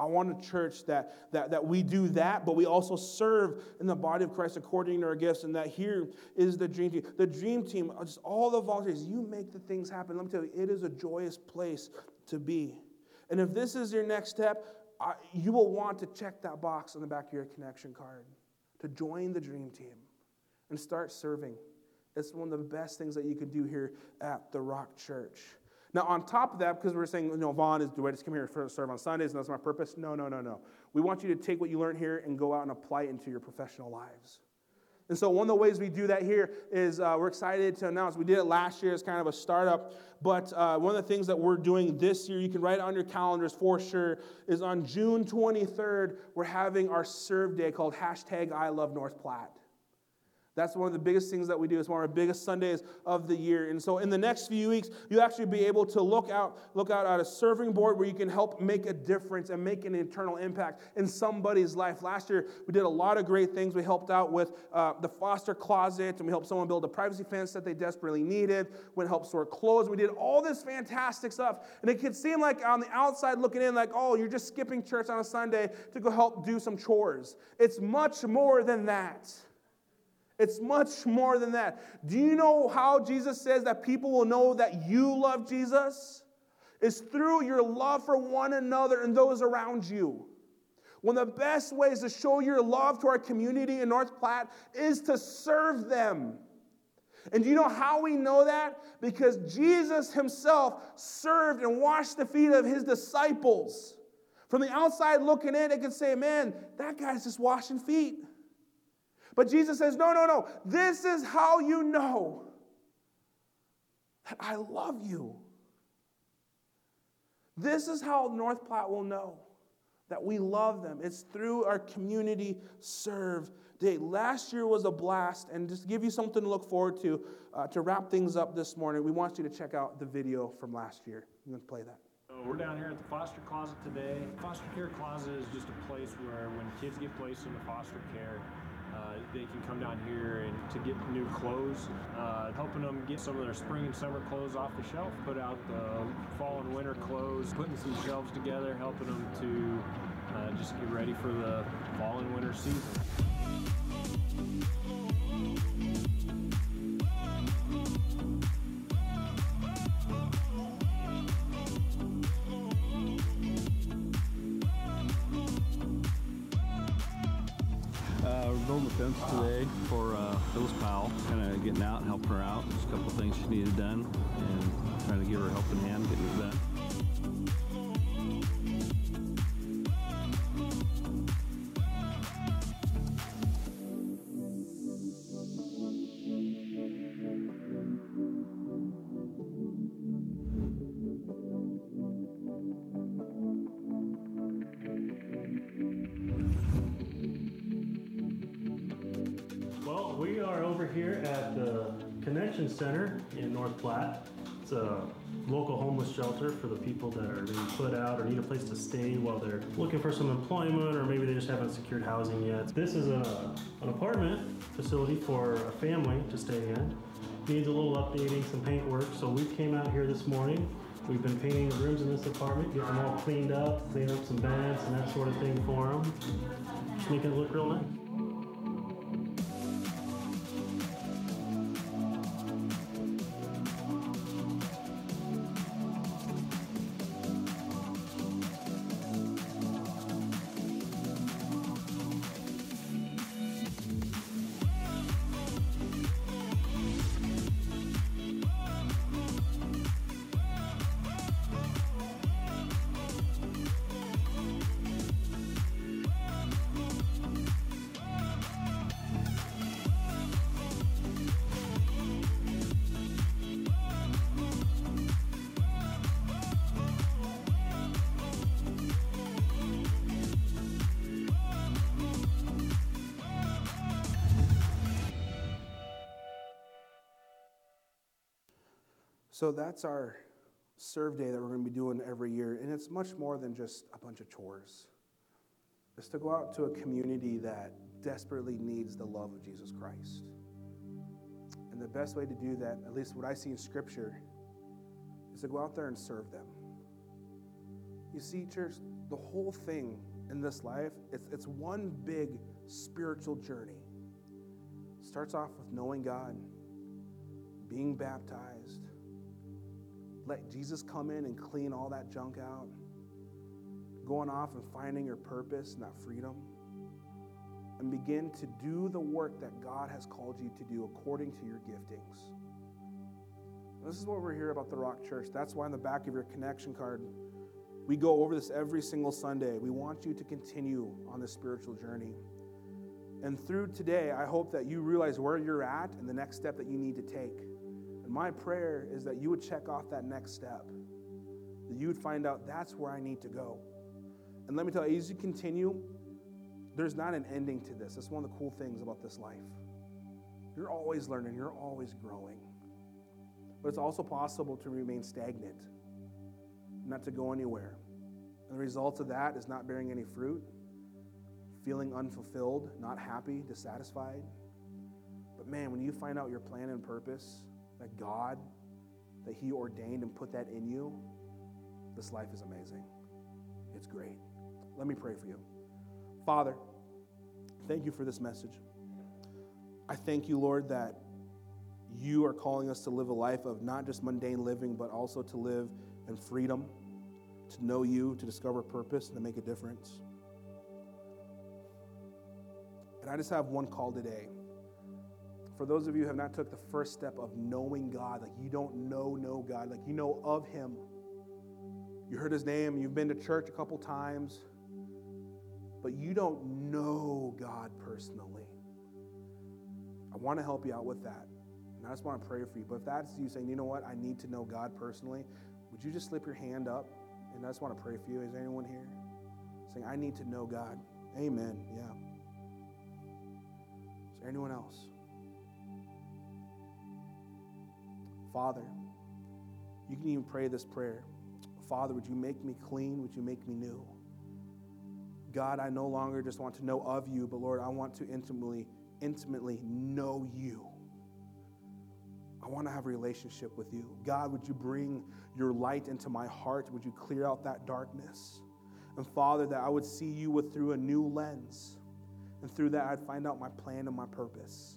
I want a church that, that, that we do that, but we also serve in the body of Christ according to our gifts, and that here is the dream team. The dream team, uh, just all the volunteers, you make the things happen. Let me tell you, it is a joyous place to be. And if this is your next step, I, you will want to check that box on the back of your connection card to join the dream team and start serving. It's one of the best things that you can do here at the Rock Church. Now, on top of that, because we're saying, you know, Vaughn is, do I just come here to serve on Sundays and that's my purpose? No, no, no, no. We want you to take what you learned here and go out and apply it into your professional lives. And so, one of the ways we do that here is uh, we're excited to announce. We did it last year as kind of a startup, but uh, one of the things that we're doing this year, you can write it on your calendars for sure, is on June 23rd, we're having our serve day called hashtag I love North Platte. That's one of the biggest things that we do. It's one of our biggest Sundays of the year. And so in the next few weeks, you'll actually be able to look out, look out at a serving board where you can help make a difference and make an eternal impact in somebody's life. Last year, we did a lot of great things. We helped out with uh, the foster closet, and we helped someone build a privacy fence that they desperately needed. We helped sort clothes. We did all this fantastic stuff. And it could seem like on the outside looking in, like, oh, you're just skipping church on a Sunday to go help do some chores. It's much more than that. It's much more than that. Do you know how Jesus says that people will know that you love Jesus? Is through your love for one another and those around you. One of the best ways to show your love to our community in North Platte is to serve them. And do you know how we know that? Because Jesus himself served and washed the feet of his disciples. From the outside looking in, it could say, man, that guy's just washing feet. But Jesus says, no, no, no. This is how you know that I love you. This is how North Platte will know that we love them. It's through our community serve day. Last year was a blast, and just to give you something to look forward to, uh, to wrap things up this morning, we want you to check out the video from last year. Going to play that. We're down here at the foster closet today. Foster care closet is just a place where when kids get placed into foster care, uh, they can come down here and to get new clothes, uh, helping them get some of their spring and summer clothes off the shelf, put out the fall and winter clothes, putting some shelves together, helping them to uh, just get ready for the fall and winter season. Fence today for uh, Phyllis Powell, kind of getting out and helping her out. Just a couple things she needed done and trying to give her a helping hand getting it done. Shelter for the people that are being put out or need a place to stay while they're looking for some employment or maybe they just haven't secured housing yet. This is a, an apartment facility for a family to stay in. Needs a little updating, some paint work, so we came out here this morning. We've been painting the rooms in this apartment, getting them all cleaned up, cleaning up some beds and that sort of thing for them. Just making it look real nice. So that's our serve day that we're going to be doing every year. And it's much more than just a bunch of chores. It's to go out to a community that desperately needs the love of Jesus Christ. And the best way to do that, at least what I see in Scripture, is to go out there and serve them. You see, church, the whole thing in this life, it's, it's one big spiritual journey. It starts off with knowing God, being baptized, let Jesus come in and clean all that junk out, going off and finding your purpose and that freedom, and begin to do the work that God has called you to do according to your giftings. This is what we're here about the Rock Church. That's why on the back of your connection card, we go over this every single Sunday. We want you to continue on this spiritual journey. And through today, I hope that you realize where you're at and the next step that you need to take. And my prayer is that you would check off that next step, that you would find out that's where I need to go. And let me tell you, as you continue, there's not an ending to this. That's one of the cool things about this life. You're always learning, you're always growing. But it's also possible to remain stagnant, not to go anywhere. And the result of that is not bearing any fruit, feeling unfulfilled, not happy, dissatisfied. But man, when you find out your plan and purpose, that God, that He ordained and put that in you, this life is amazing. It's great. Let me pray for you. Father, thank you for this message. I thank you, Lord, that you are calling us to live a life of not just mundane living, but also to live in freedom, to know you, to discover purpose, and to make a difference. And I just have one call today. For those of you who have not took the first step of knowing God, like you don't know, know God, like you know of Him. You heard His name, you've been to church a couple times, but you don't know God personally. I want to help you out with that. And I just want to pray for you. But if that's you saying, you know what, I need to know God personally, would you just slip your hand up? And I just want to pray for you. Is anyone here saying, I need to know God? Amen. Yeah. Is there anyone else? Father, you can even pray this prayer. Father, would you make me clean? Would you make me new? God, I no longer just want to know of you, but Lord, I want to intimately, intimately know you. I want to have a relationship with you. God, would you bring your light into my heart? Would you clear out that darkness? And Father, that I would see you with through a new lens. And through that, I'd find out my plan and my purpose.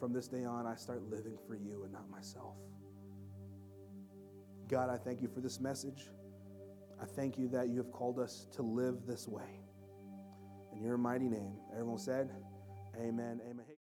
From this day on, I start living for you and not myself. God, I thank you for this message. I thank you that you have called us to live this way. In your mighty name, everyone said, Amen. Amen.